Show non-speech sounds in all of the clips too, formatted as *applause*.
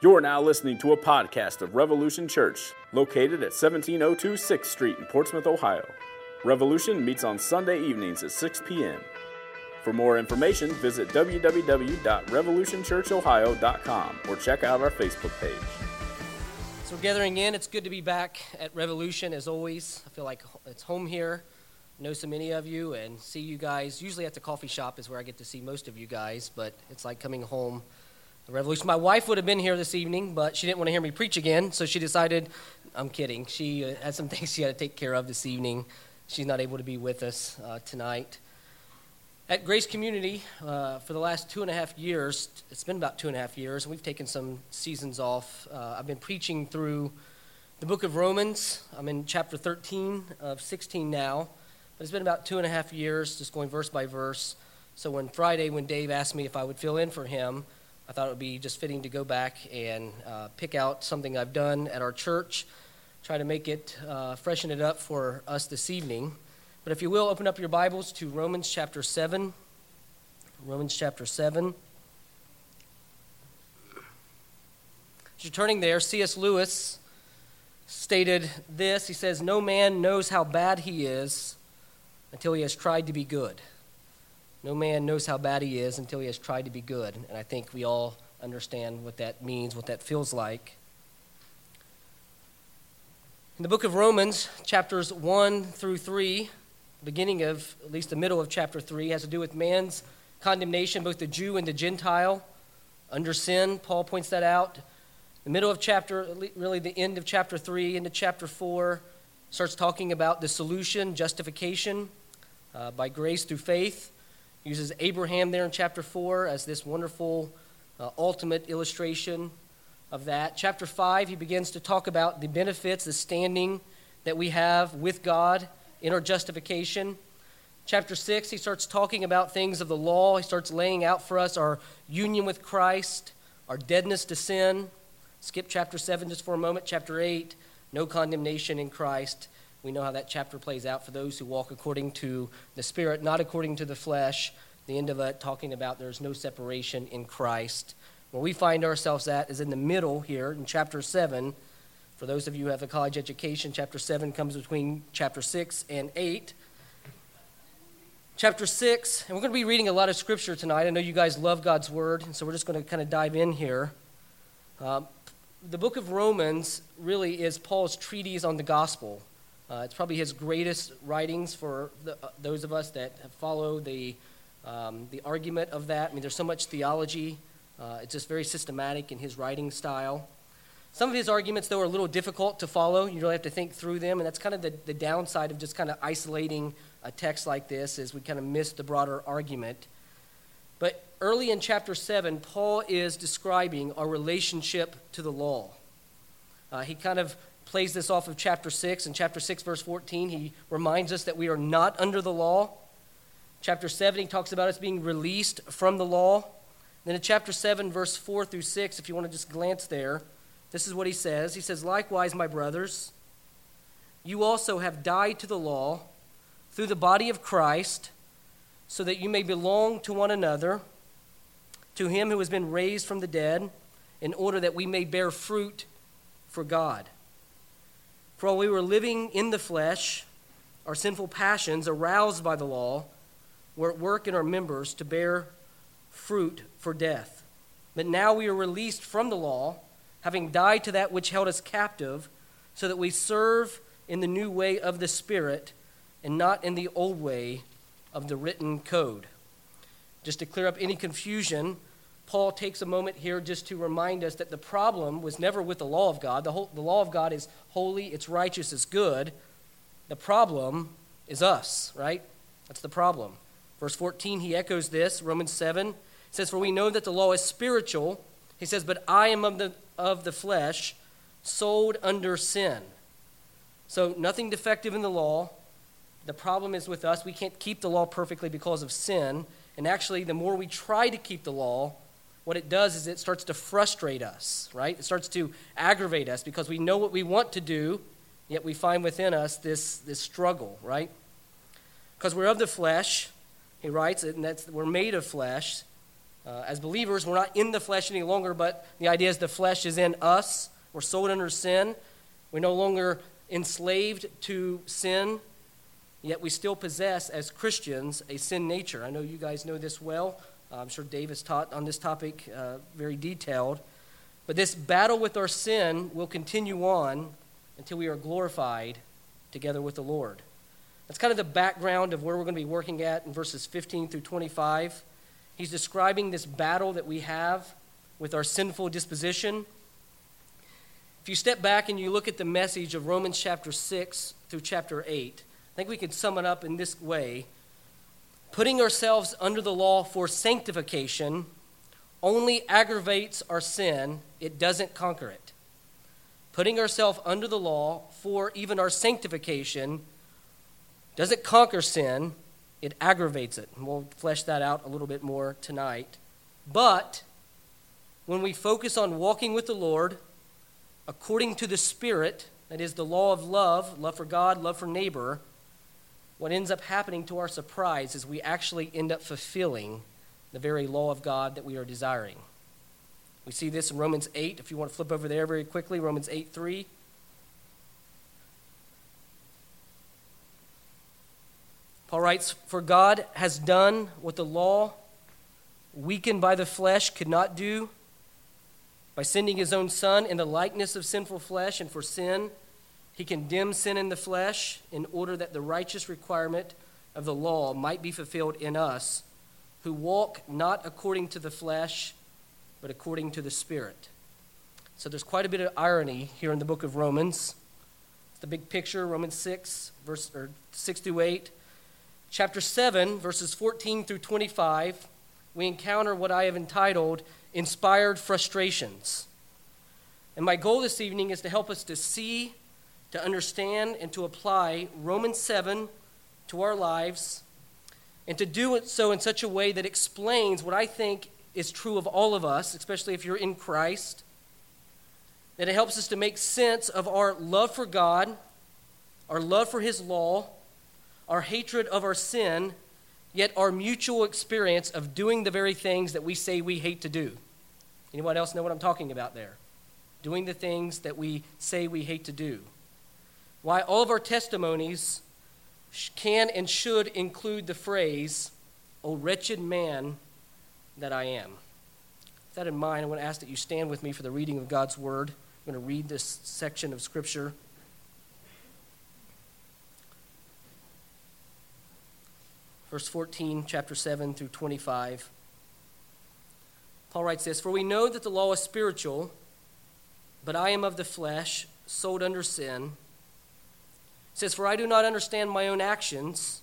You're now listening to a podcast of Revolution Church, located at 1702 6th Street in Portsmouth, Ohio. Revolution meets on Sunday evenings at 6 p.m. For more information, visit www.revolutionchurchohio.com or check out our Facebook page. So we're gathering in. It's good to be back at Revolution as always. I feel like it's home here. Know so many of you and see you guys. Usually at the coffee shop is where I get to see most of you guys, but it's like coming home revolution. My wife would have been here this evening, but she didn't want to hear me preach again, so she decided, I'm kidding. She uh, had some *laughs* things she had to take care of this evening. She's not able to be with us uh, tonight. At Grace Community, uh, for the last two and a half years, it's been about two and a half years, and we've taken some seasons off. Uh, I've been preaching through the book of Romans. I'm in chapter 13 of 16 now, but it's been about two and a half years, just going verse by verse. So when Friday, when Dave asked me if I would fill in for him, I thought it would be just fitting to go back and uh, pick out something I've done at our church, try to make it, uh, freshen it up for us this evening. But if you will, open up your Bibles to Romans chapter 7. Romans chapter 7. As you're turning there, C.S. Lewis stated this. He says, No man knows how bad he is until he has tried to be good. No man knows how bad he is until he has tried to be good. And I think we all understand what that means, what that feels like. In the book of Romans, chapters 1 through 3, beginning of at least the middle of chapter 3, has to do with man's condemnation, both the Jew and the Gentile, under sin. Paul points that out. The middle of chapter, really the end of chapter 3 into chapter 4, starts talking about the solution, justification uh, by grace through faith uses Abraham there in chapter 4 as this wonderful uh, ultimate illustration of that. Chapter 5, he begins to talk about the benefits, the standing that we have with God in our justification. Chapter 6, he starts talking about things of the law. He starts laying out for us our union with Christ, our deadness to sin. Skip chapter 7 just for a moment. Chapter 8, no condemnation in Christ. We know how that chapter plays out for those who walk according to the Spirit, not according to the flesh. The end of it talking about there's no separation in Christ. Where we find ourselves at is in the middle here in chapter 7. For those of you who have a college education, chapter 7 comes between chapter 6 and 8. Chapter 6, and we're going to be reading a lot of scripture tonight. I know you guys love God's word, and so we're just going to kind of dive in here. Uh, the book of Romans really is Paul's treatise on the gospel. Uh, it's probably his greatest writings for the, uh, those of us that have follow the, um, the argument of that. I mean, there's so much theology. Uh, it's just very systematic in his writing style. Some of his arguments, though, are a little difficult to follow. You really have to think through them, and that's kind of the, the downside of just kind of isolating a text like this, is we kind of miss the broader argument. But early in chapter 7, Paul is describing our relationship to the law. Uh, he kind of plays this off of chapter 6. In chapter 6, verse 14, he reminds us that we are not under the law. Chapter 7, he talks about us being released from the law. Then in chapter 7, verse 4 through 6, if you want to just glance there, this is what he says. He says, Likewise, my brothers, you also have died to the law through the body of Christ, so that you may belong to one another, to him who has been raised from the dead, in order that we may bear fruit for God. For while we were living in the flesh, our sinful passions, aroused by the law, were at work in our members to bear fruit for death. But now we are released from the law, having died to that which held us captive, so that we serve in the new way of the Spirit and not in the old way of the written code. Just to clear up any confusion, Paul takes a moment here just to remind us that the problem was never with the law of God. The, whole, the law of God is holy, it's righteous, it's good. The problem is us, right? That's the problem. Verse 14, he echoes this. Romans 7 says, For we know that the law is spiritual. He says, But I am of the, of the flesh, sold under sin. So nothing defective in the law. The problem is with us. We can't keep the law perfectly because of sin. And actually, the more we try to keep the law, what it does is it starts to frustrate us, right? It starts to aggravate us because we know what we want to do, yet we find within us this, this struggle, right? Because we're of the flesh, he writes, and that's we're made of flesh. Uh, as believers, we're not in the flesh any longer, but the idea is the flesh is in us. We're sold under sin. We're no longer enslaved to sin, yet we still possess, as Christians, a sin nature. I know you guys know this well. Uh, I'm sure Dave has taught on this topic uh, very detailed. But this battle with our sin will continue on until we are glorified together with the Lord. That's kind of the background of where we're going to be working at in verses 15 through 25. He's describing this battle that we have with our sinful disposition. If you step back and you look at the message of Romans chapter 6 through chapter 8, I think we could sum it up in this way Putting ourselves under the law for sanctification only aggravates our sin, it doesn't conquer it. Putting ourselves under the law for even our sanctification doesn't conquer sin, it aggravates it. And we'll flesh that out a little bit more tonight. But when we focus on walking with the Lord according to the Spirit, that is the law of love, love for God, love for neighbor, what ends up happening to our surprise is we actually end up fulfilling the very law of God that we are desiring. We see this in Romans 8. If you want to flip over there very quickly, Romans 8 3. Paul writes, For God has done what the law, weakened by the flesh, could not do. By sending his own Son in the likeness of sinful flesh, and for sin, he condemned sin in the flesh in order that the righteous requirement of the law might be fulfilled in us, who walk not according to the flesh, but according to the Spirit. So there's quite a bit of irony here in the book of Romans. The big picture, Romans 6, verse or 6 through 8. Chapter 7, verses 14 through 25, we encounter what I have entitled Inspired Frustrations. And my goal this evening is to help us to see, to understand, and to apply Romans 7 to our lives, and to do it so in such a way that explains what I think is true of all of us, especially if you're in Christ. That it helps us to make sense of our love for God, our love for His law, our hatred of our sin, yet our mutual experience of doing the very things that we say we hate to do. Anyone else know what I'm talking about there? Doing the things that we say we hate to do. Why all of our testimonies can and should include the phrase, O wretched man that I am. With that in mind, I want to ask that you stand with me for the reading of God's Word. I'm going to read this section of Scripture. Verse 14, chapter 7 through 25. Paul writes this For we know that the law is spiritual, but I am of the flesh, sold under sin. It says, For I do not understand my own actions,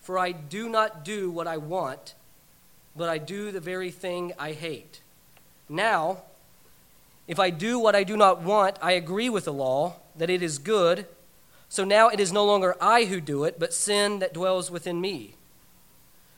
for I do not do what I want, but I do the very thing I hate. Now, if I do what I do not want, I agree with the law that it is good. So now it is no longer I who do it, but sin that dwells within me.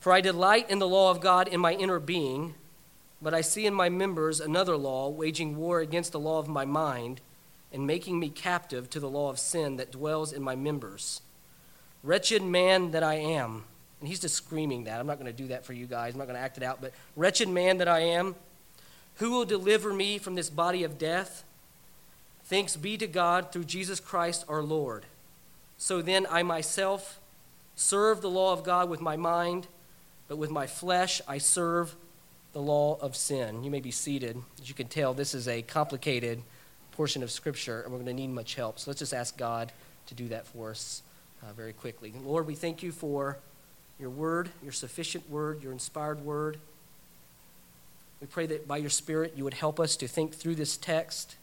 For I delight in the law of God in my inner being, but I see in my members another law waging war against the law of my mind and making me captive to the law of sin that dwells in my members. Wretched man that I am. And he's just screaming that. I'm not going to do that for you guys. I'm not going to act it out. But wretched man that I am, who will deliver me from this body of death? Thanks be to God through Jesus Christ our Lord. So then I myself serve the law of God with my mind but with my flesh I serve the law of sin. You may be seated. As you can tell, this is a complicated portion of Scripture, and we're going to need much help. So let's just ask God to do that for us uh, very quickly. Lord, we thank you for your word, your sufficient word, your inspired word. We pray that by your Spirit you would help us to think through this text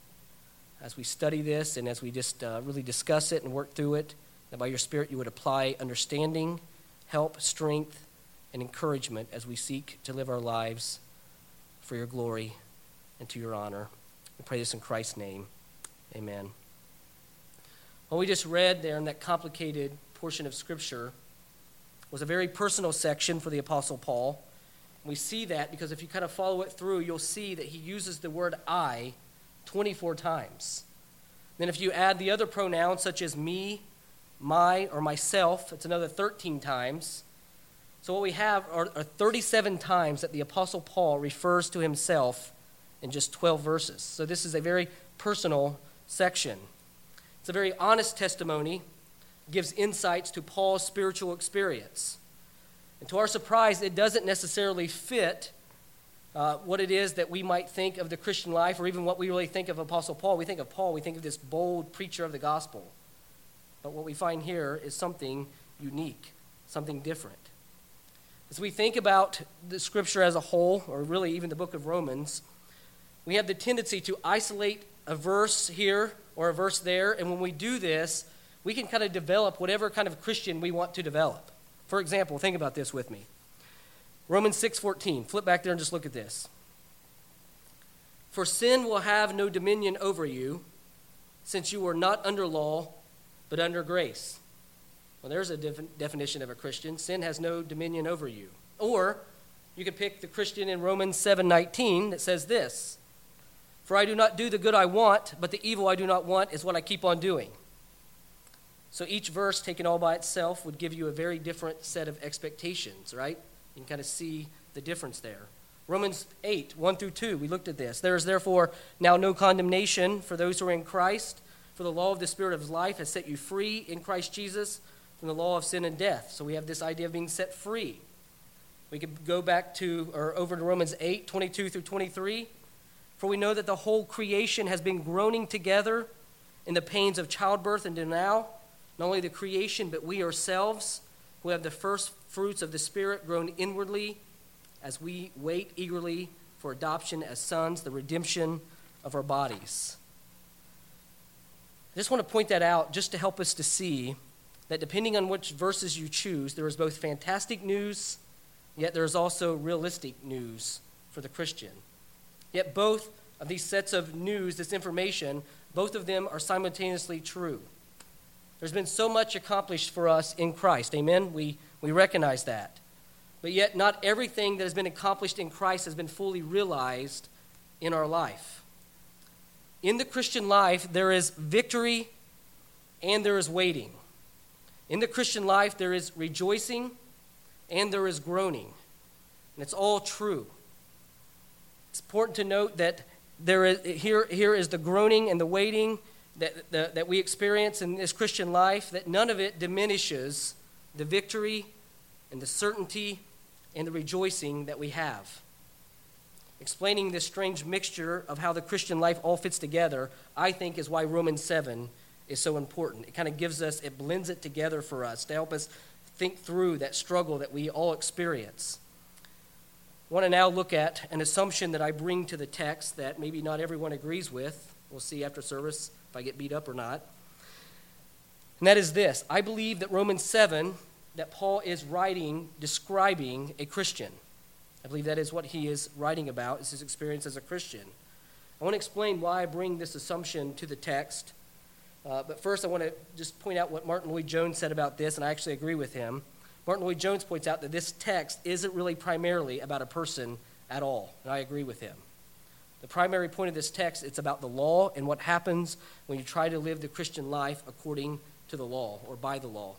as we study this and as we just uh, really discuss it and work through it. That by your Spirit you would apply understanding, help, strength, and encouragement as we seek to live our lives for your glory and to your honor. We pray this in Christ's name. Amen. What we just read there in that complicated portion of Scripture was a very personal section for the Apostle Paul. We see that because if you kind of follow it through, you'll see that he uses the word I 24 times. Then, if you add the other pronouns such as me, my, or myself, it's another 13 times. So, what we have are, are 37 times that the Apostle Paul refers to himself in just 12 verses. So, this is a very personal section. It's a very honest testimony, it gives insights to Paul's spiritual experience. And to our surprise, it doesn't necessarily fit uh, what it is that we might think of the Christian life, or even what we really think of Apostle Paul. We think of Paul, we think of this bold preacher of the gospel. But what we find here is something unique, something different. As we think about the scripture as a whole, or really even the book of Romans, we have the tendency to isolate a verse here or a verse there, and when we do this, we can kind of develop whatever kind of Christian we want to develop. For example, think about this with me. Romans 6:14. Flip back there and just look at this. For sin will have no dominion over you, since you are not under law, but under grace. Well, there's a def- definition of a Christian. Sin has no dominion over you. Or you could pick the Christian in Romans 7:19 that says this: For I do not do the good I want, but the evil I do not want is what I keep on doing. So each verse taken all by itself would give you a very different set of expectations, right? You can kind of see the difference there. Romans 8, 1 through 2, we looked at this. There is therefore now no condemnation for those who are in Christ, for the law of the Spirit of life has set you free in Christ Jesus from the law of sin and death. So we have this idea of being set free. We could go back to, or over to Romans 8, 22 through 23. For we know that the whole creation has been groaning together in the pains of childbirth until now. Not only the creation, but we ourselves who have the first fruits of the Spirit groan inwardly as we wait eagerly for adoption as sons, the redemption of our bodies. I just want to point that out just to help us to see that depending on which verses you choose, there is both fantastic news, yet there is also realistic news for the Christian. Yet both of these sets of news, this information, both of them are simultaneously true. There's been so much accomplished for us in Christ. Amen? We, we recognize that. But yet, not everything that has been accomplished in Christ has been fully realized in our life. In the Christian life, there is victory and there is waiting. In the Christian life, there is rejoicing and there is groaning. And it's all true. It's important to note that there is, here, here is the groaning and the waiting that, that we experience in this Christian life, that none of it diminishes the victory and the certainty and the rejoicing that we have. Explaining this strange mixture of how the Christian life all fits together, I think, is why Romans 7 is so important. It kind of gives us, it blends it together for us to help us think through that struggle that we all experience. I want to now look at an assumption that I bring to the text that maybe not everyone agrees with. We'll see after service if I get beat up or not. And that is this I believe that Romans 7, that Paul is writing, describing a Christian. I believe that is what he is writing about, is his experience as a Christian. I want to explain why I bring this assumption to the text. Uh, but first, I want to just point out what Martyn Lloyd-Jones said about this, and I actually agree with him. Martyn Lloyd-Jones points out that this text isn't really primarily about a person at all, and I agree with him. The primary point of this text, it's about the law and what happens when you try to live the Christian life according to the law or by the law.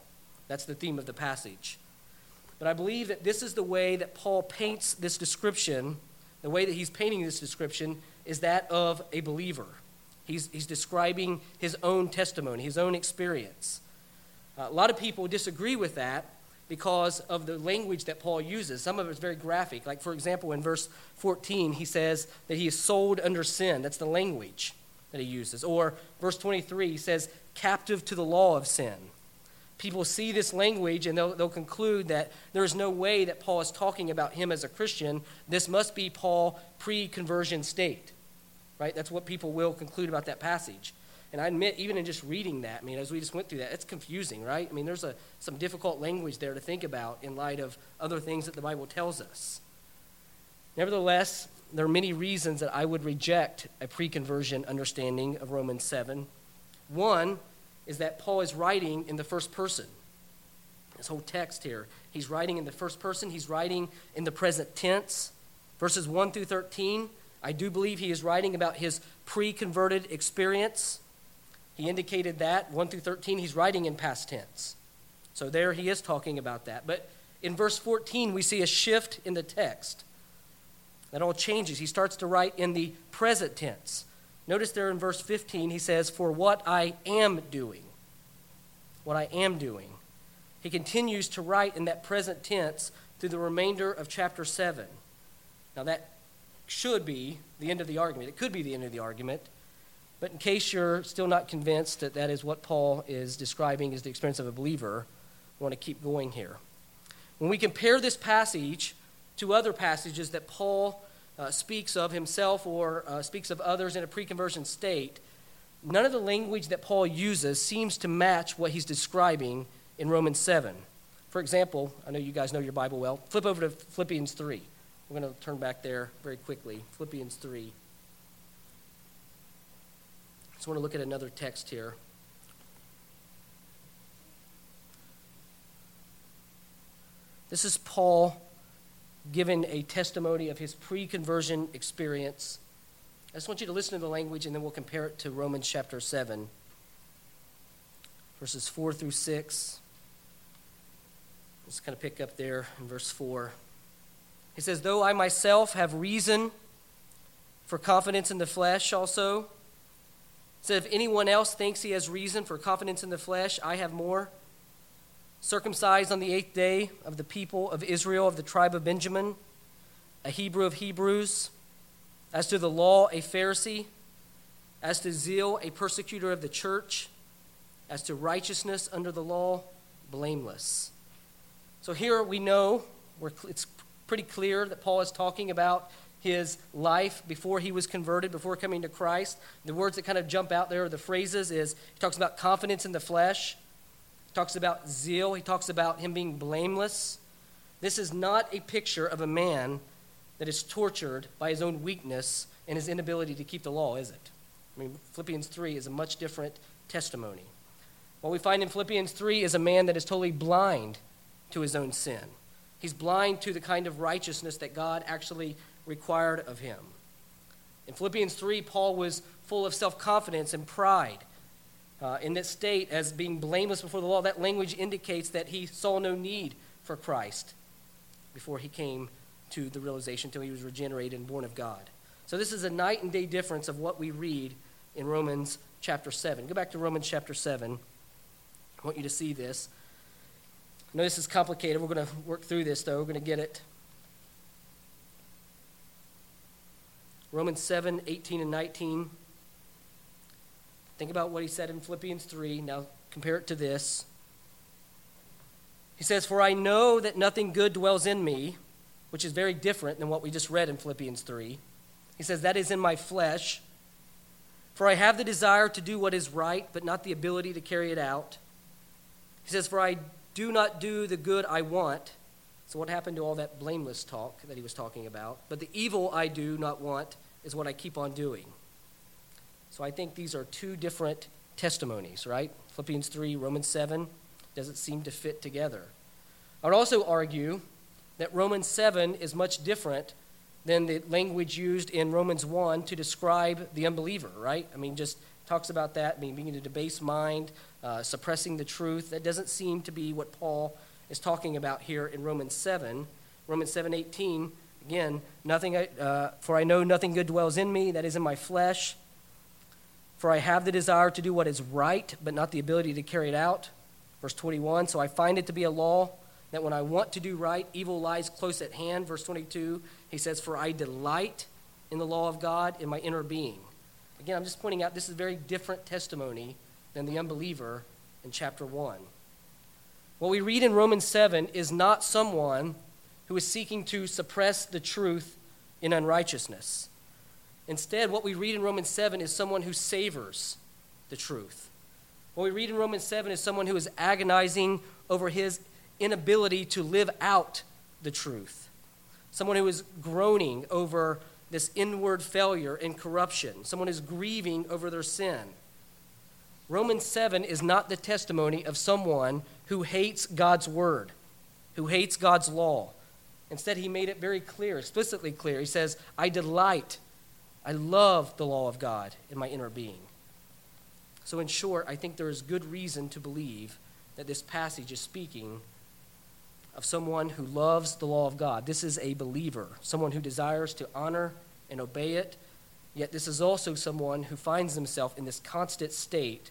That's the theme of the passage. But I believe that this is the way that Paul paints this description. The way that he's painting this description is that of a believer. He's, he's describing his own testimony, his own experience. Uh, a lot of people disagree with that because of the language that Paul uses. Some of it is very graphic. Like, for example, in verse 14, he says that he is sold under sin. That's the language that he uses. Or verse 23, he says, captive to the law of sin. People see this language and they'll, they'll conclude that there is no way that Paul is talking about him as a Christian. This must be Paul pre conversion state. Right? That's what people will conclude about that passage. And I admit, even in just reading that, I mean, as we just went through that, it's confusing, right? I mean, there's a, some difficult language there to think about in light of other things that the Bible tells us. Nevertheless, there are many reasons that I would reject a pre conversion understanding of Romans 7. One is that Paul is writing in the first person. This whole text here, he's writing in the first person, he's writing in the present tense. Verses 1 through 13, I do believe he is writing about his pre converted experience. He indicated that, 1 through 13, he's writing in past tense. So there he is talking about that. But in verse 14, we see a shift in the text. That all changes. He starts to write in the present tense. Notice there in verse 15, he says, For what I am doing. What I am doing. He continues to write in that present tense through the remainder of chapter 7. Now, that should be the end of the argument. It could be the end of the argument. But in case you're still not convinced that that is what Paul is describing as the experience of a believer, I want to keep going here. When we compare this passage to other passages that Paul uh, speaks of himself or uh, speaks of others in a pre conversion state, none of the language that Paul uses seems to match what he's describing in Romans 7. For example, I know you guys know your Bible well. Flip over to Philippians 3. We're going to turn back there very quickly. Philippians 3. I Just want to look at another text here. This is Paul giving a testimony of his pre conversion experience. I just want you to listen to the language and then we'll compare it to Romans chapter 7, verses 4 through 6. Let's kind of pick up there in verse 4. He says, Though I myself have reason for confidence in the flesh also, so if anyone else thinks he has reason for confidence in the flesh, I have more. Circumcised on the eighth day of the people of Israel, of the tribe of Benjamin, a Hebrew of Hebrews, as to the law, a Pharisee, as to zeal, a persecutor of the church, as to righteousness under the law, blameless. So here we know, it's pretty clear that Paul is talking about his life before he was converted, before coming to Christ. The words that kind of jump out there, the phrases, is he talks about confidence in the flesh, he talks about zeal, he talks about him being blameless. This is not a picture of a man that is tortured by his own weakness and his inability to keep the law, is it? I mean, Philippians 3 is a much different testimony. What we find in Philippians 3 is a man that is totally blind to his own sin. He's blind to the kind of righteousness that God actually required of him. In Philippians 3, Paul was full of self confidence and pride. Uh, in that state, as being blameless before the law, that language indicates that he saw no need for Christ before he came to the realization until he was regenerated and born of God. So, this is a night and day difference of what we read in Romans chapter 7. Go back to Romans chapter 7. I want you to see this. Know this is complicated. We're going to work through this, though. We're going to get it. Romans 7 18 and 19. Think about what he said in Philippians 3. Now compare it to this. He says, For I know that nothing good dwells in me, which is very different than what we just read in Philippians 3. He says, That is in my flesh. For I have the desire to do what is right, but not the ability to carry it out. He says, For I do not do the good I want. So, what happened to all that blameless talk that he was talking about? But the evil I do not want is what I keep on doing. So, I think these are two different testimonies, right? Philippians 3, Romans 7 doesn't seem to fit together. I would also argue that Romans 7 is much different than the language used in Romans 1 to describe the unbeliever, right? I mean, just talks about that I being, being a debased mind, uh, suppressing the truth. That doesn't seem to be what Paul is talking about here in Romans 7. Romans 7:18, again, nothing. Uh, for I know nothing good dwells in me, that is in my flesh. For I have the desire to do what is right, but not the ability to carry it out. Verse 21. So I find it to be a law that when I want to do right, evil lies close at hand. Verse 22. He says, "For I delight in the law of God in my inner being." Again, I'm just pointing out this is a very different testimony than the unbeliever in chapter 1. What we read in Romans 7 is not someone who is seeking to suppress the truth in unrighteousness. Instead, what we read in Romans 7 is someone who savors the truth. What we read in Romans 7 is someone who is agonizing over his inability to live out the truth, someone who is groaning over this inward failure and corruption, someone who's grieving over their sin. Romans 7 is not the testimony of someone who hates God's word, who hates God's law. Instead, he made it very clear, explicitly clear. He says, I delight, I love the law of God in my inner being. So, in short, I think there is good reason to believe that this passage is speaking of someone who loves the law of God. This is a believer, someone who desires to honor and obey it. Yet, this is also someone who finds himself in this constant state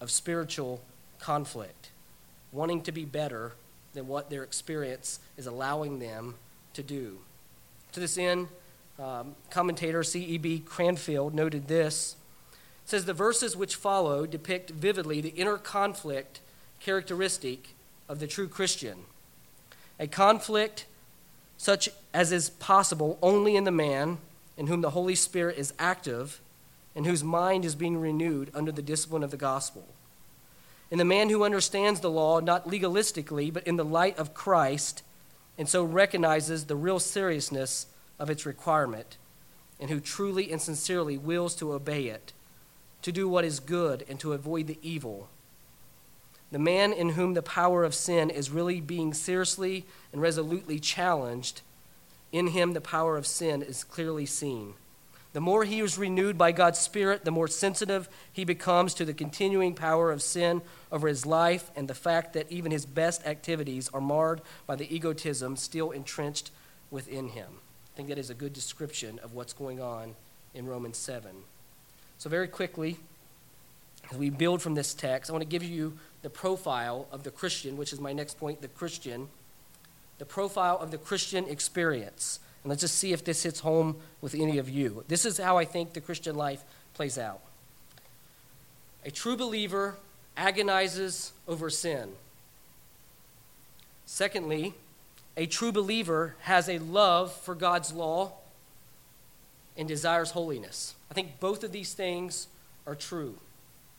of spiritual conflict, wanting to be better than what their experience is allowing them to do. To this end, um, commentator C.E.B. Cranfield noted this. Says the verses which follow depict vividly the inner conflict characteristic of the true Christian. A conflict such as is possible only in the man in whom the Holy Spirit is active and whose mind is being renewed under the discipline of the gospel. In the man who understands the law, not legalistically, but in the light of Christ, and so recognizes the real seriousness of its requirement, and who truly and sincerely wills to obey it, to do what is good, and to avoid the evil. The man in whom the power of sin is really being seriously and resolutely challenged, in him the power of sin is clearly seen. The more he is renewed by God's Spirit, the more sensitive he becomes to the continuing power of sin over his life and the fact that even his best activities are marred by the egotism still entrenched within him. I think that is a good description of what's going on in Romans 7. So, very quickly, as we build from this text, I want to give you the profile of the Christian, which is my next point the Christian, the profile of the Christian experience. And let's just see if this hits home with any of you. This is how I think the Christian life plays out. A true believer agonizes over sin. Secondly, a true believer has a love for God's law and desires holiness. I think both of these things are true.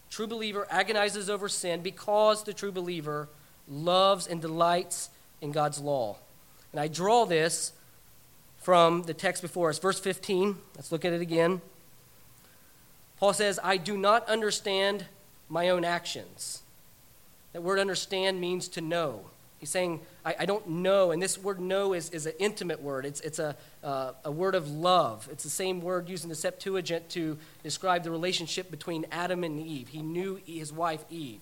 True believer agonizes over sin because the true believer loves and delights in God's law. And I draw this from the text before us. Verse 15, let's look at it again. Paul says, I do not understand my own actions. That word understand means to know. He's saying, I, I don't know. And this word know is, is an intimate word, it's, it's a, uh, a word of love. It's the same word used in the Septuagint to describe the relationship between Adam and Eve. He knew his wife Eve.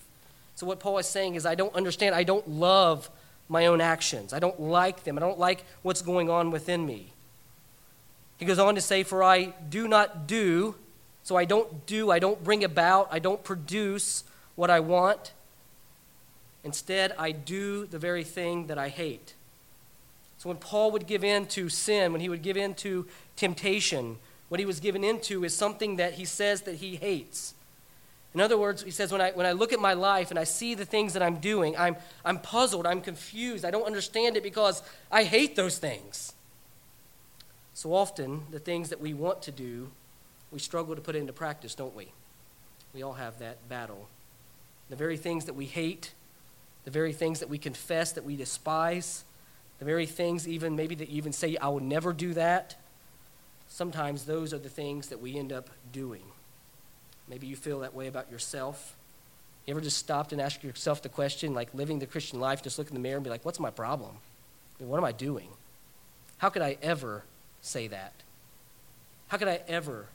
So, what Paul is saying is, I don't understand, I don't love my own actions. I don't like them. I don't like what's going on within me. He goes on to say, For I do not do, so I don't do, I don't bring about, I don't produce what I want. Instead, I do the very thing that I hate. So when Paul would give in to sin, when he would give in to temptation, what he was given into is something that he says that he hates. In other words, he says, when I, when I look at my life and I see the things that I'm doing, I'm, I'm puzzled, I'm confused, I don't understand it because I hate those things. So often, the things that we want to do, we struggle to put into practice, don't we? We all have that battle. The very things that we hate, the very things that we confess that we despise, the very things even maybe that you even say, I will never do that. Sometimes those are the things that we end up doing. Maybe you feel that way about yourself. You ever just stopped and asked yourself the question, like living the Christian life, just look in the mirror and be like, what's my problem? I mean, what am I doing? How could I ever say that? How could I ever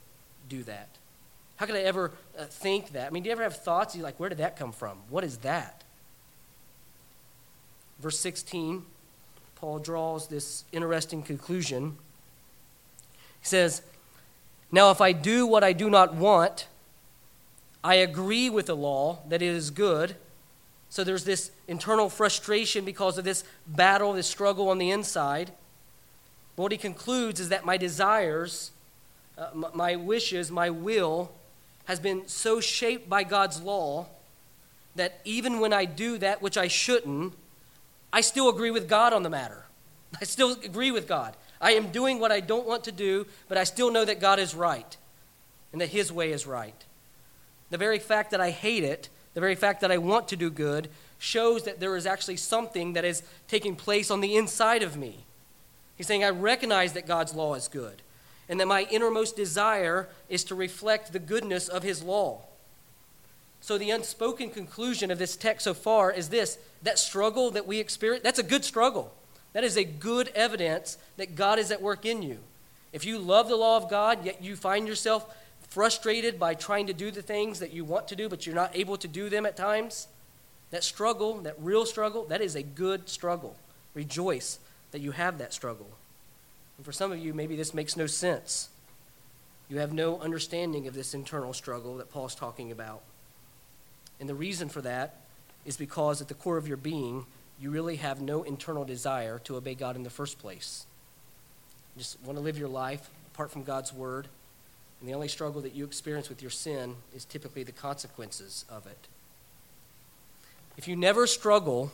do that? How could I ever uh, think that? I mean, do you ever have thoughts? You're like, where did that come from? What is that? Verse 16, Paul draws this interesting conclusion. He says, Now if I do what I do not want, I agree with the law that it is good. So there's this internal frustration because of this battle, this struggle on the inside. But what he concludes is that my desires, uh, my wishes, my will has been so shaped by God's law that even when I do that which I shouldn't, I still agree with God on the matter. *laughs* I still agree with God. I am doing what I don't want to do, but I still know that God is right and that His way is right. the very fact that I hate it, the very fact that I want to do good, shows that there is actually something that is taking place on the inside of me. He's saying, I recognize that God's law is good, and that my innermost desire is to reflect the goodness of His law. So, the unspoken conclusion of this text so far is this that struggle that we experience, that's a good struggle. That is a good evidence that God is at work in you. If you love the law of God, yet you find yourself frustrated by trying to do the things that you want to do, but you're not able to do them at times, that struggle, that real struggle, that is a good struggle. Rejoice that you have that struggle. And for some of you, maybe this makes no sense. You have no understanding of this internal struggle that Paul's talking about. And the reason for that is because at the core of your being, you really have no internal desire to obey God in the first place. You just want to live your life apart from God's word. And the only struggle that you experience with your sin is typically the consequences of it. If you never struggle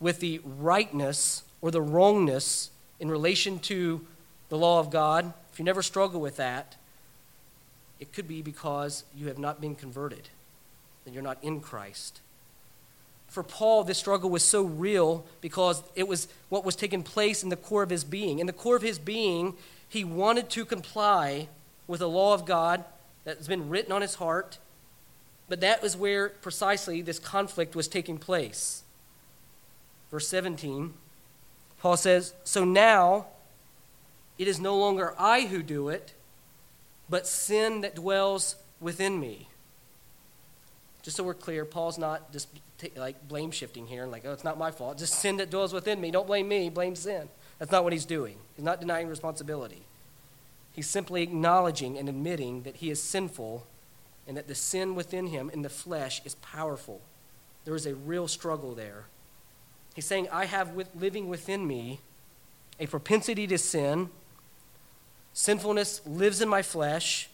with the rightness or the wrongness in relation to the law of God, if you never struggle with that, it could be because you have not been converted, that you're not in Christ. For Paul, this struggle was so real because it was what was taking place in the core of his being. In the core of his being, he wanted to comply with the law of God that's been written on his heart, but that was where precisely this conflict was taking place. Verse 17, Paul says, So now it is no longer I who do it, but sin that dwells within me. Just so we're clear, Paul's not just like blame shifting here and like, oh, it's not my fault. Just sin that dwells within me. Don't blame me, blame sin. That's not what he's doing. He's not denying responsibility. He's simply acknowledging and admitting that he is sinful and that the sin within him in the flesh is powerful. There is a real struggle there. He's saying, I have with, living within me a propensity to sin. Sinfulness lives in my flesh.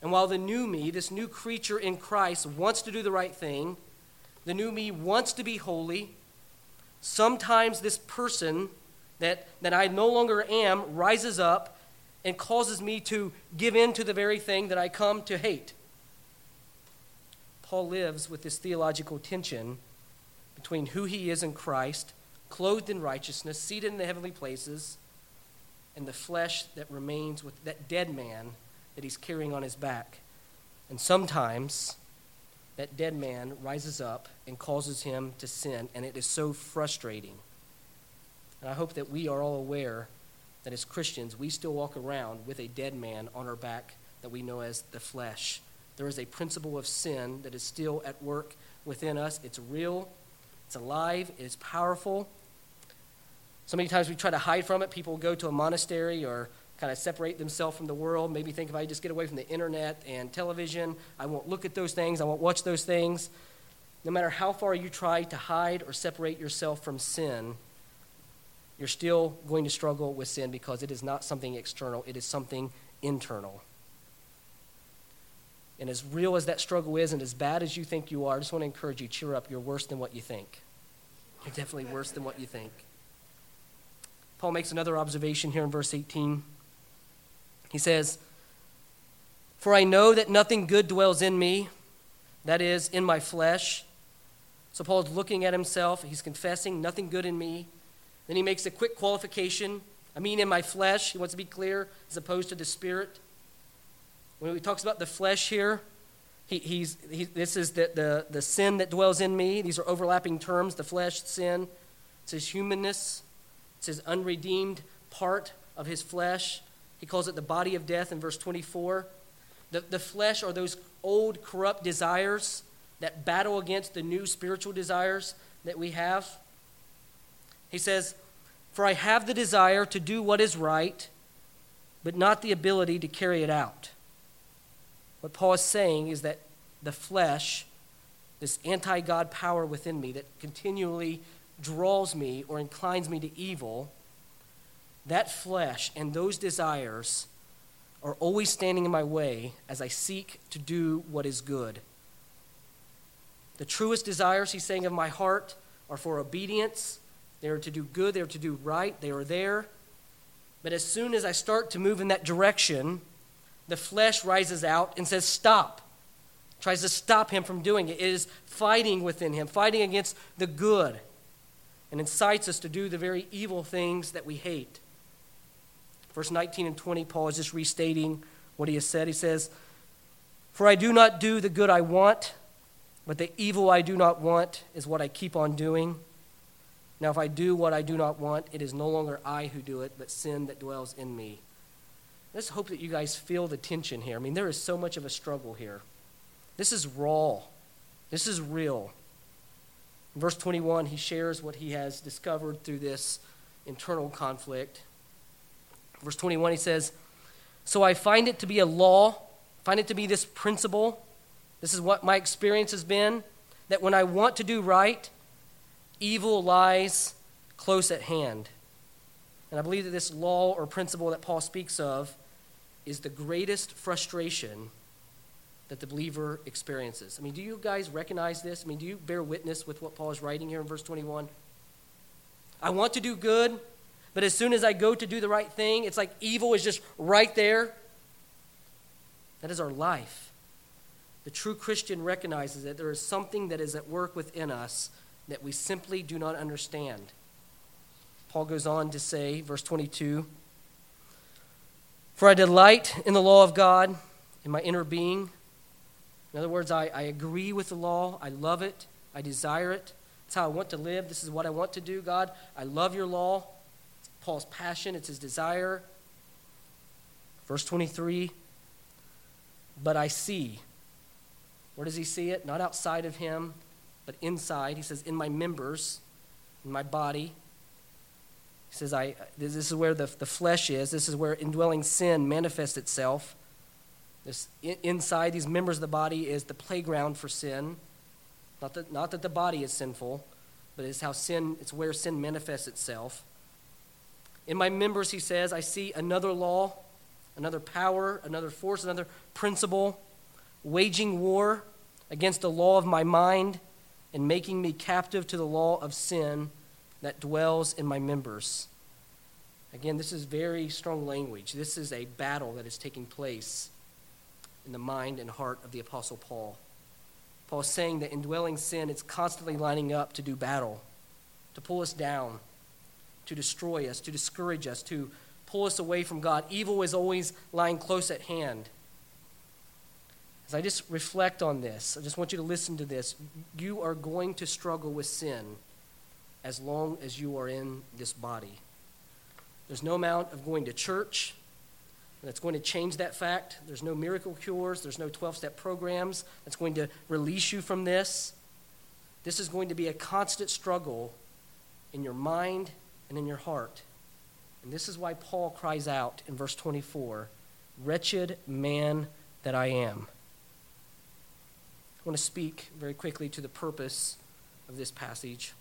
And while the new me, this new creature in Christ, wants to do the right thing, the new me wants to be holy, sometimes this person that, that I no longer am rises up and causes me to give in to the very thing that I come to hate. Paul lives with this theological tension between who he is in Christ, clothed in righteousness, seated in the heavenly places, and the flesh that remains with that dead man that he's carrying on his back. And sometimes that dead man rises up and causes him to sin, and it is so frustrating. And I hope that we are all aware that as Christians, we still walk around with a dead man on our back that we know as the flesh. There is a principle of sin that is still at work within us. It's real, it's alive, it is powerful. So many times we try to hide from it. People go to a monastery or kind of separate themselves from the world. Maybe think if I just get away from the internet and television, I won't look at those things, I won't watch those things. No matter how far you try to hide or separate yourself from sin, you're still going to struggle with sin because it is not something external, it is something internal. And as real as that struggle is, and as bad as you think you are, I just want to encourage you cheer up. You're worse than what you think. You're definitely worse than what you think. Paul makes another observation here in verse 18. He says, For I know that nothing good dwells in me, that is, in my flesh. So Paul's looking at himself. He's confessing, nothing good in me. Then he makes a quick qualification. I mean, in my flesh. He wants to be clear as opposed to the spirit. When he talks about the flesh here, he, he's, he, this is the, the, the sin that dwells in me. These are overlapping terms the flesh, sin. It's his humanness, it's his unredeemed part of his flesh. He calls it the body of death in verse 24. The, the flesh are those old corrupt desires that battle against the new spiritual desires that we have. He says, For I have the desire to do what is right, but not the ability to carry it out. What Paul is saying is that the flesh, this anti God power within me that continually draws me or inclines me to evil, that flesh and those desires are always standing in my way as I seek to do what is good. The truest desires, he's saying, of my heart are for obedience. They are to do good, they are to do right, they are there. But as soon as I start to move in that direction, the flesh rises out and says, Stop. tries to stop him from doing it. It is fighting within him, fighting against the good, and incites us to do the very evil things that we hate. Verse 19 and 20, Paul is just restating what he has said. He says, For I do not do the good I want, but the evil I do not want is what I keep on doing. Now, if I do what I do not want, it is no longer I who do it, but sin that dwells in me. Let's hope that you guys feel the tension here. I mean, there is so much of a struggle here. This is raw, this is real. In verse 21, he shares what he has discovered through this internal conflict. Verse 21, he says, So I find it to be a law, find it to be this principle. This is what my experience has been that when I want to do right, evil lies close at hand. And I believe that this law or principle that Paul speaks of is the greatest frustration that the believer experiences. I mean, do you guys recognize this? I mean, do you bear witness with what Paul is writing here in verse 21? I want to do good, but as soon as I go to do the right thing, it's like evil is just right there. That is our life. The true Christian recognizes that there is something that is at work within us that we simply do not understand. Paul goes on to say, verse 22 For I delight in the law of God in my inner being. In other words, I, I agree with the law. I love it. I desire it. It's how I want to live. This is what I want to do, God. I love your law. It's Paul's passion, it's his desire. Verse 23 But I see. Where does he see it? Not outside of him, but inside. He says, In my members, in my body. He says, I, This is where the, the flesh is. This is where indwelling sin manifests itself. This, inside these members of the body is the playground for sin. Not that, not that the body is sinful, but it's how sin, it's where sin manifests itself. In my members, he says, I see another law, another power, another force, another principle, waging war against the law of my mind and making me captive to the law of sin that dwells in my members. Again, this is very strong language. This is a battle that is taking place in the mind and heart of the Apostle Paul. Paul is saying that indwelling sin is constantly lining up to do battle, to pull us down, to destroy us, to discourage us, to pull us away from God. Evil is always lying close at hand. As I just reflect on this, I just want you to listen to this. You are going to struggle with sin as long as you are in this body. There's no amount of going to church, that's going to change that fact. There's no miracle cures, there's no 12 step programs that's going to release you from this. This is going to be a constant struggle in your mind and in your heart. And this is why Paul cries out in verse 24 Wretched man that I am. I want to speak very quickly to the purpose of this passage.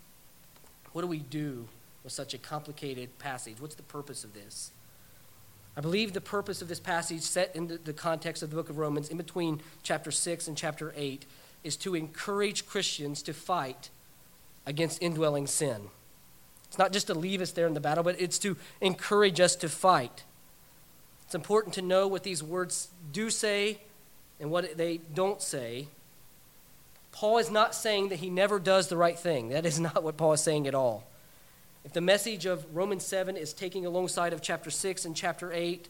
What do we do with such a complicated passage? What's the purpose of this? I believe the purpose of this passage, set in the context of the book of Romans, in between chapter 6 and chapter 8, is to encourage Christians to fight against indwelling sin. It's not just to leave us there in the battle, but it's to encourage us to fight. It's important to know what these words do say and what they don't say. Paul is not saying that he never does the right thing. That is *laughs* not what Paul is saying at all. If the message of Romans 7 is taking alongside of chapter 6 and chapter 8,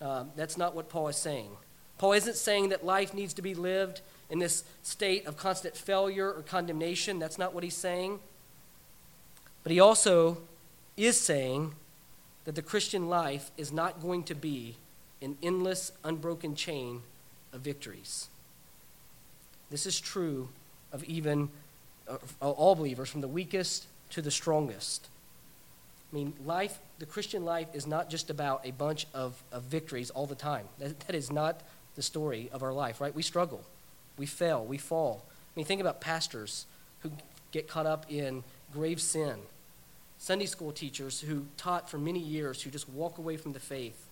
uh, that's not what Paul is saying. Paul isn't saying that life needs to be lived in this state of constant failure or condemnation. That's not what he's saying. But he also is saying that the Christian life is not going to be an endless, unbroken chain of victories. This is true of even uh, all believers, from the weakest to the strongest. I mean, life, the Christian life is not just about a bunch of, of victories all the time. That, that is not the story of our life, right? We struggle, we fail, we fall. I mean, think about pastors who get caught up in grave sin, Sunday school teachers who taught for many years who just walk away from the faith,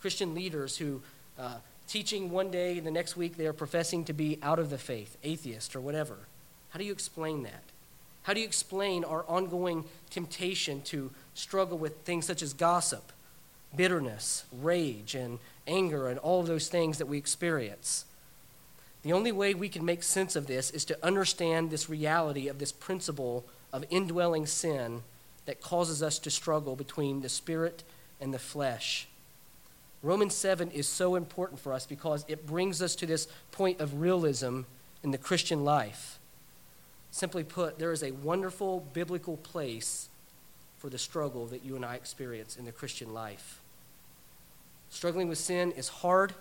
Christian leaders who uh, teaching one day and the next week they are professing to be out of the faith, atheist or whatever. How do you explain that? How do you explain our ongoing temptation to struggle with things such as gossip, bitterness, rage, and anger, and all of those things that we experience? The only way we can make sense of this is to understand this reality of this principle of indwelling sin that causes us to struggle between the spirit and the flesh. Romans 7 is so important for us because it brings us to this point of realism in the Christian life. Simply put, there is a wonderful biblical place for the struggle that you and I experience in the Christian life. Struggling with sin is hard.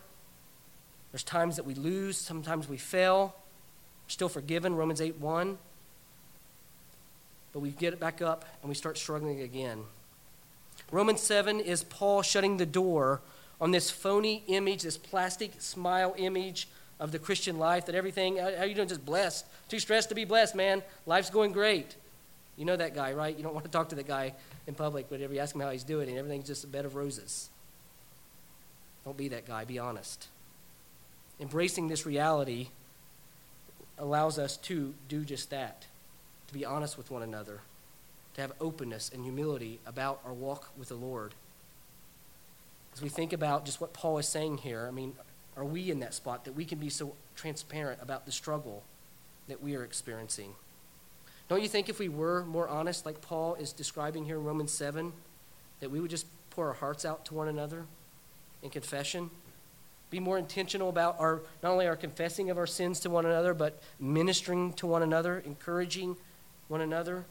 There's times that we lose, sometimes we fail. We're still forgiven, Romans 8 1. But we get it back up and we start struggling again. Romans 7 is Paul shutting the door on this phony image, this plastic smile image of the Christian life that everything, how you doing? Just blessed. Too stressed to be blessed, man. Life's going great. You know that guy, right? You don't *laughs* want to talk to that guy in public, but if you ask him how he's doing, and everything's just a bed of roses. Don't be that guy, be honest. Embracing this reality allows us to do just that, to be honest with one another, to have openness and humility about our walk with the Lord. As we think about just what Paul is saying here, I mean, are we in that spot that we can be so transparent about the struggle that we are experiencing? Don't you think if we were more honest, like Paul is describing here in Romans 7, that we would just pour our hearts out to one another in confession? Be more intentional about our not only our confessing of our sins to one another, but ministering to one another, encouraging one another.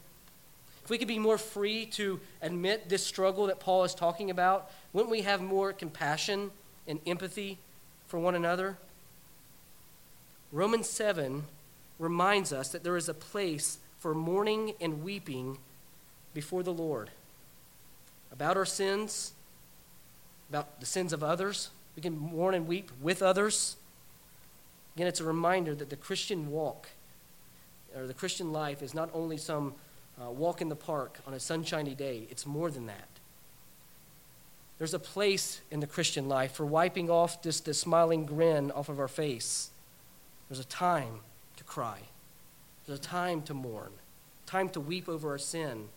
If we could be more free to admit this struggle that Paul is talking about, wouldn't we have more compassion and empathy for one another? Romans 7 reminds us that there is a place for mourning and weeping before the Lord about our sins, about the sins of others. We can mourn and weep with others. Again, it's a reminder that the Christian walk or the Christian life is not only some uh, walk in the park on a sunshiny day, it's more than that. There's a place in the Christian life for wiping off the smiling grin off of our face. There's a time to cry. There's a time to mourn, time to weep over our sin,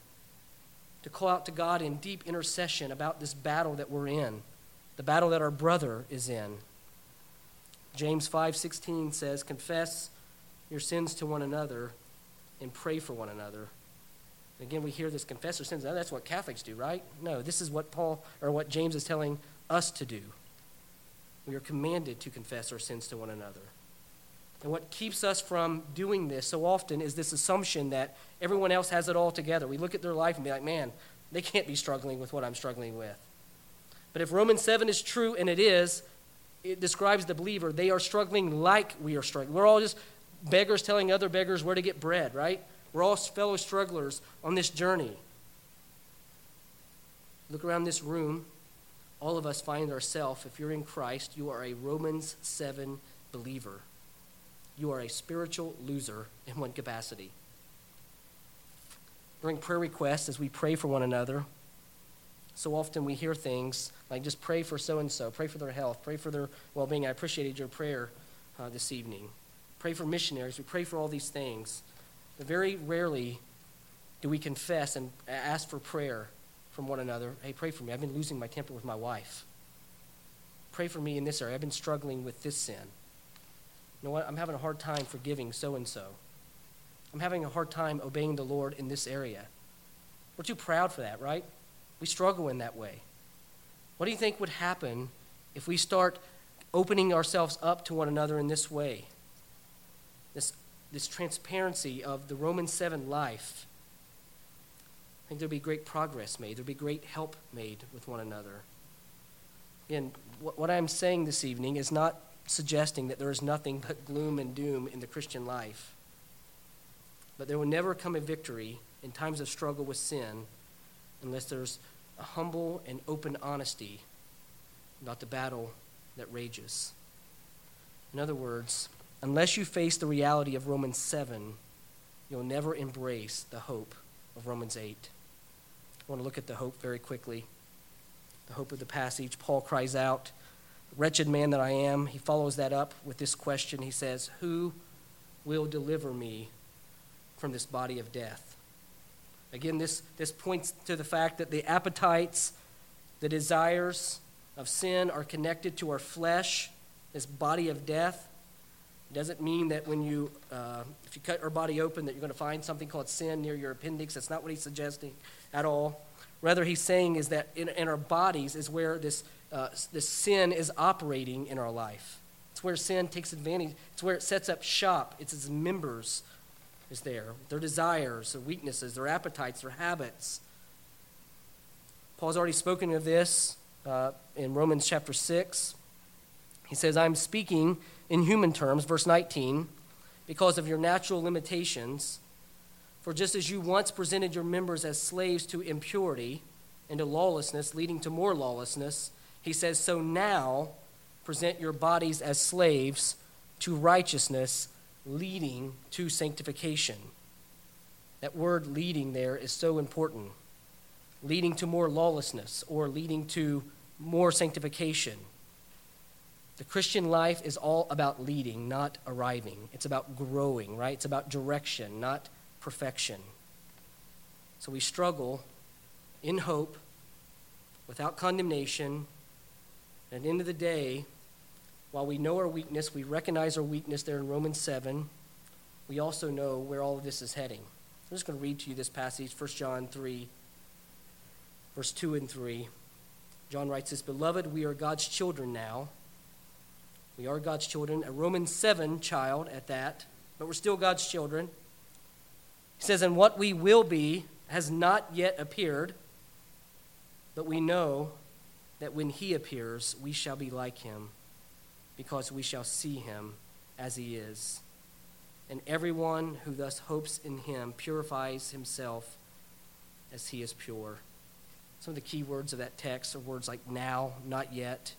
to call out to God in deep intercession about this battle that we're in, the battle that our brother is in. James 5:16 says, "Confess your sins to one another and pray for one another." Again, we hear this confess your sins. that's what Catholics do, right? No, this is what Paul or what James is telling us to do. We are commanded to confess our sins to one another. And what keeps us from doing this so often is this assumption that everyone else has it all together. We look at their life and be like, man, they can't be struggling with what I'm struggling with. But if Romans 7 is true, and it is, it describes the believer. They are struggling like we are struggling. We're all just beggars telling other beggars where to get bread, right? We're all fellow strugglers on this journey. Look around this room. All of us find ourselves, if you're in Christ, you are a Romans 7 believer you are a spiritual loser in one capacity. During prayer requests, as we pray for one another, so often we hear things like just pray for so and so, pray for their health, pray for their well being. I appreciated your prayer uh, this evening. Pray for missionaries. We pray for all these things. But very rarely do we confess and ask for prayer from one another. Hey, pray for me. I've been losing my temper with my wife. Pray for me in this area. I've been struggling with this sin you know what? I'm having a hard time forgiving so and so. I'm having a hard time obeying the Lord in this area. We're too proud for that, right? We struggle in that way. What do you think would happen if we start opening ourselves up to one another in this way? This, this transparency of the Roman 7 life. I think there'd be great progress made. There'd be great help made with one another. Again, what, what I'm saying this evening is not suggesting that there is nothing but gloom and doom in the Christian life. But there will never come a victory in times of struggle with sin unless there's a humble and open honesty about the battle that rages. In other words, unless you face the reality of Romans 7, you'll never embrace the hope of Romans 8. I want to look at the hope very quickly. The hope of the passage. Paul cries out, Wretched man that I am, he follows that up with this question. He says, Who will deliver me from this body of death? Again, this, this points to the fact that the appetites, the desires of sin are connected to our flesh, this body of death. It doesn't mean that when you, uh, if you cut our body open, that you're going to find something called sin near your appendix. That's not what he's suggesting at all. Rather, he's saying is that in, in our bodies is where this, uh, this sin is operating in our life. It's where sin takes advantage. It's where it sets up shop. It's its members is there. Their desires, their weaknesses, their appetites, their habits. Paul's already spoken of this uh, in Romans chapter 6. He says, I'm speaking in human terms, verse 19, because of your natural limitations. For just as you once presented your members as slaves to impurity and to lawlessness, leading to more lawlessness, he says, so now present your bodies as slaves to righteousness, leading to sanctification. That word leading there is so important. Leading to more lawlessness or leading to more sanctification. The Christian life is all about leading, not arriving. It's about growing, right? It's about direction, not perfection. So we struggle in hope, without condemnation. And at the end of the day, while we know our weakness, we recognize our weakness there in Romans 7, we also know where all of this is heading. I'm just going to read to you this passage, 1 John 3, verse 2 and 3. John writes this Beloved, we are God's children now we are God's children, a Romans 7 child at that, but we're still God's children. He says, And what we will be has not yet appeared, but we know that when he appears, we shall be like him, because we shall see him as he is. And everyone who thus hopes in him purifies himself as he is pure. Some of the key words of that text are words like now, not yet,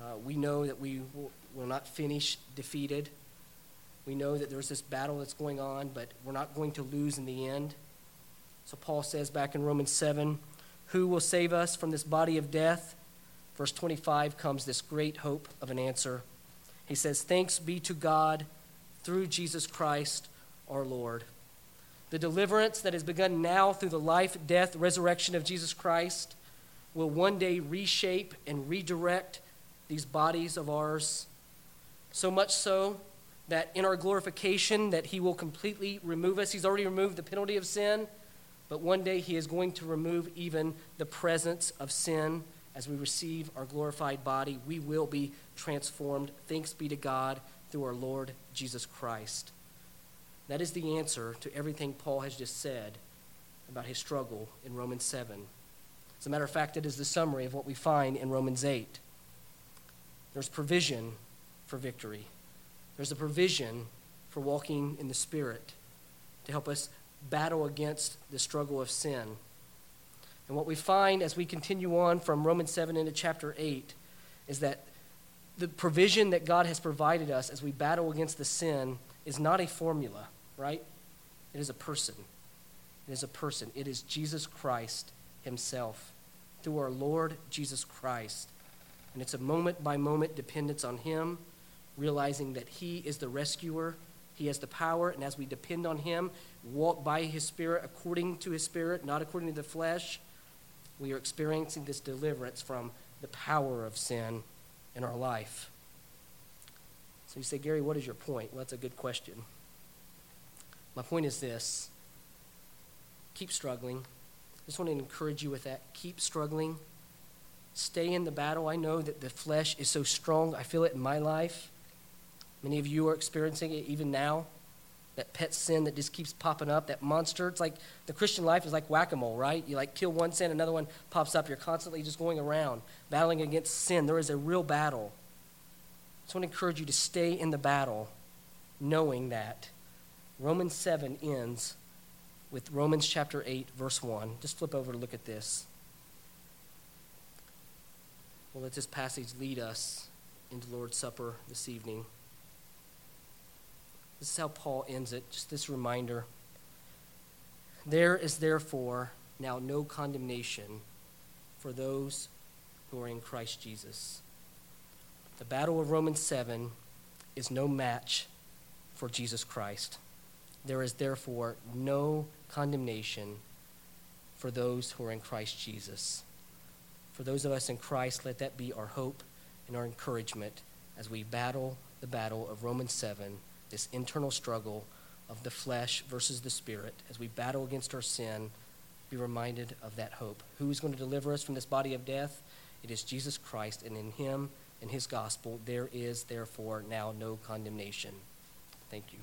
uh, we know that we will, will not finish defeated. We know that there's this battle that's going on, but we're not going to lose in the end. So Paul says back in Romans 7 Who will save us from this body of death? Verse 25 comes this great hope of an answer. He says, Thanks be to God through Jesus Christ our Lord. The deliverance that has begun now through the life, death, resurrection of Jesus Christ will one day reshape and redirect these bodies of ours, so much so that in our glorification that he will completely remove us. He's already removed the penalty of sin, but one day he is going to remove even the presence of sin as we receive our glorified body. We will be transformed. Thanks be to God through our Lord Jesus Christ. That is the answer to everything Paul has just said about his struggle in Romans 7. As a matter of fact, it is the summary of what we find in Romans 8. There's provision for victory. There's a provision for walking in the Spirit to help us battle against the struggle of sin. And what we find as we continue on from Romans 7 into chapter 8 is that the provision that God has provided us as we battle against the sin is not a formula, right? It is a person. It is a person. It is Jesus Christ Himself. Through our Lord Jesus Christ. And it's a moment by moment dependence on Him, realizing that He is the rescuer, He has the power, and as we depend on Him, walk by His Spirit according to His Spirit, not according to the flesh, we are experiencing this deliverance from the power of sin in our life. So you say, Gary, what is your point? Well, that's a good question. My point is this keep struggling. I just want to encourage you with that. Keep struggling stay in the battle. I know that the flesh is so strong. I feel it in my life. Many of you are experiencing it even now. That pet sin that just keeps popping up, that monster. It's like the Christian life is like whack a mole, right? You like kill one sin, another one pops up. You're constantly just going around battling against sin. There is a real battle. So I want to encourage you to stay in the battle, knowing that Romans 7 ends with Romans chapter 8, verse 1. Just flip over to look at this. Well, let this passage lead us into Lord's Supper this evening. This is how Paul ends it, just this reminder. There is therefore now no condemnation for those who are in Christ Jesus. The battle of Romans 7 is no match for Jesus Christ. There is therefore no condemnation for those who are in Christ Jesus. For those of us in Christ, let that be our hope and our encouragement as we battle the battle of Romans 7, this internal struggle of the flesh versus the spirit, as we battle against our sin, be reminded of that hope. Who is going to deliver us from this body of death? It is Jesus Christ, and in him, in his gospel, there is therefore now no condemnation. Thank you.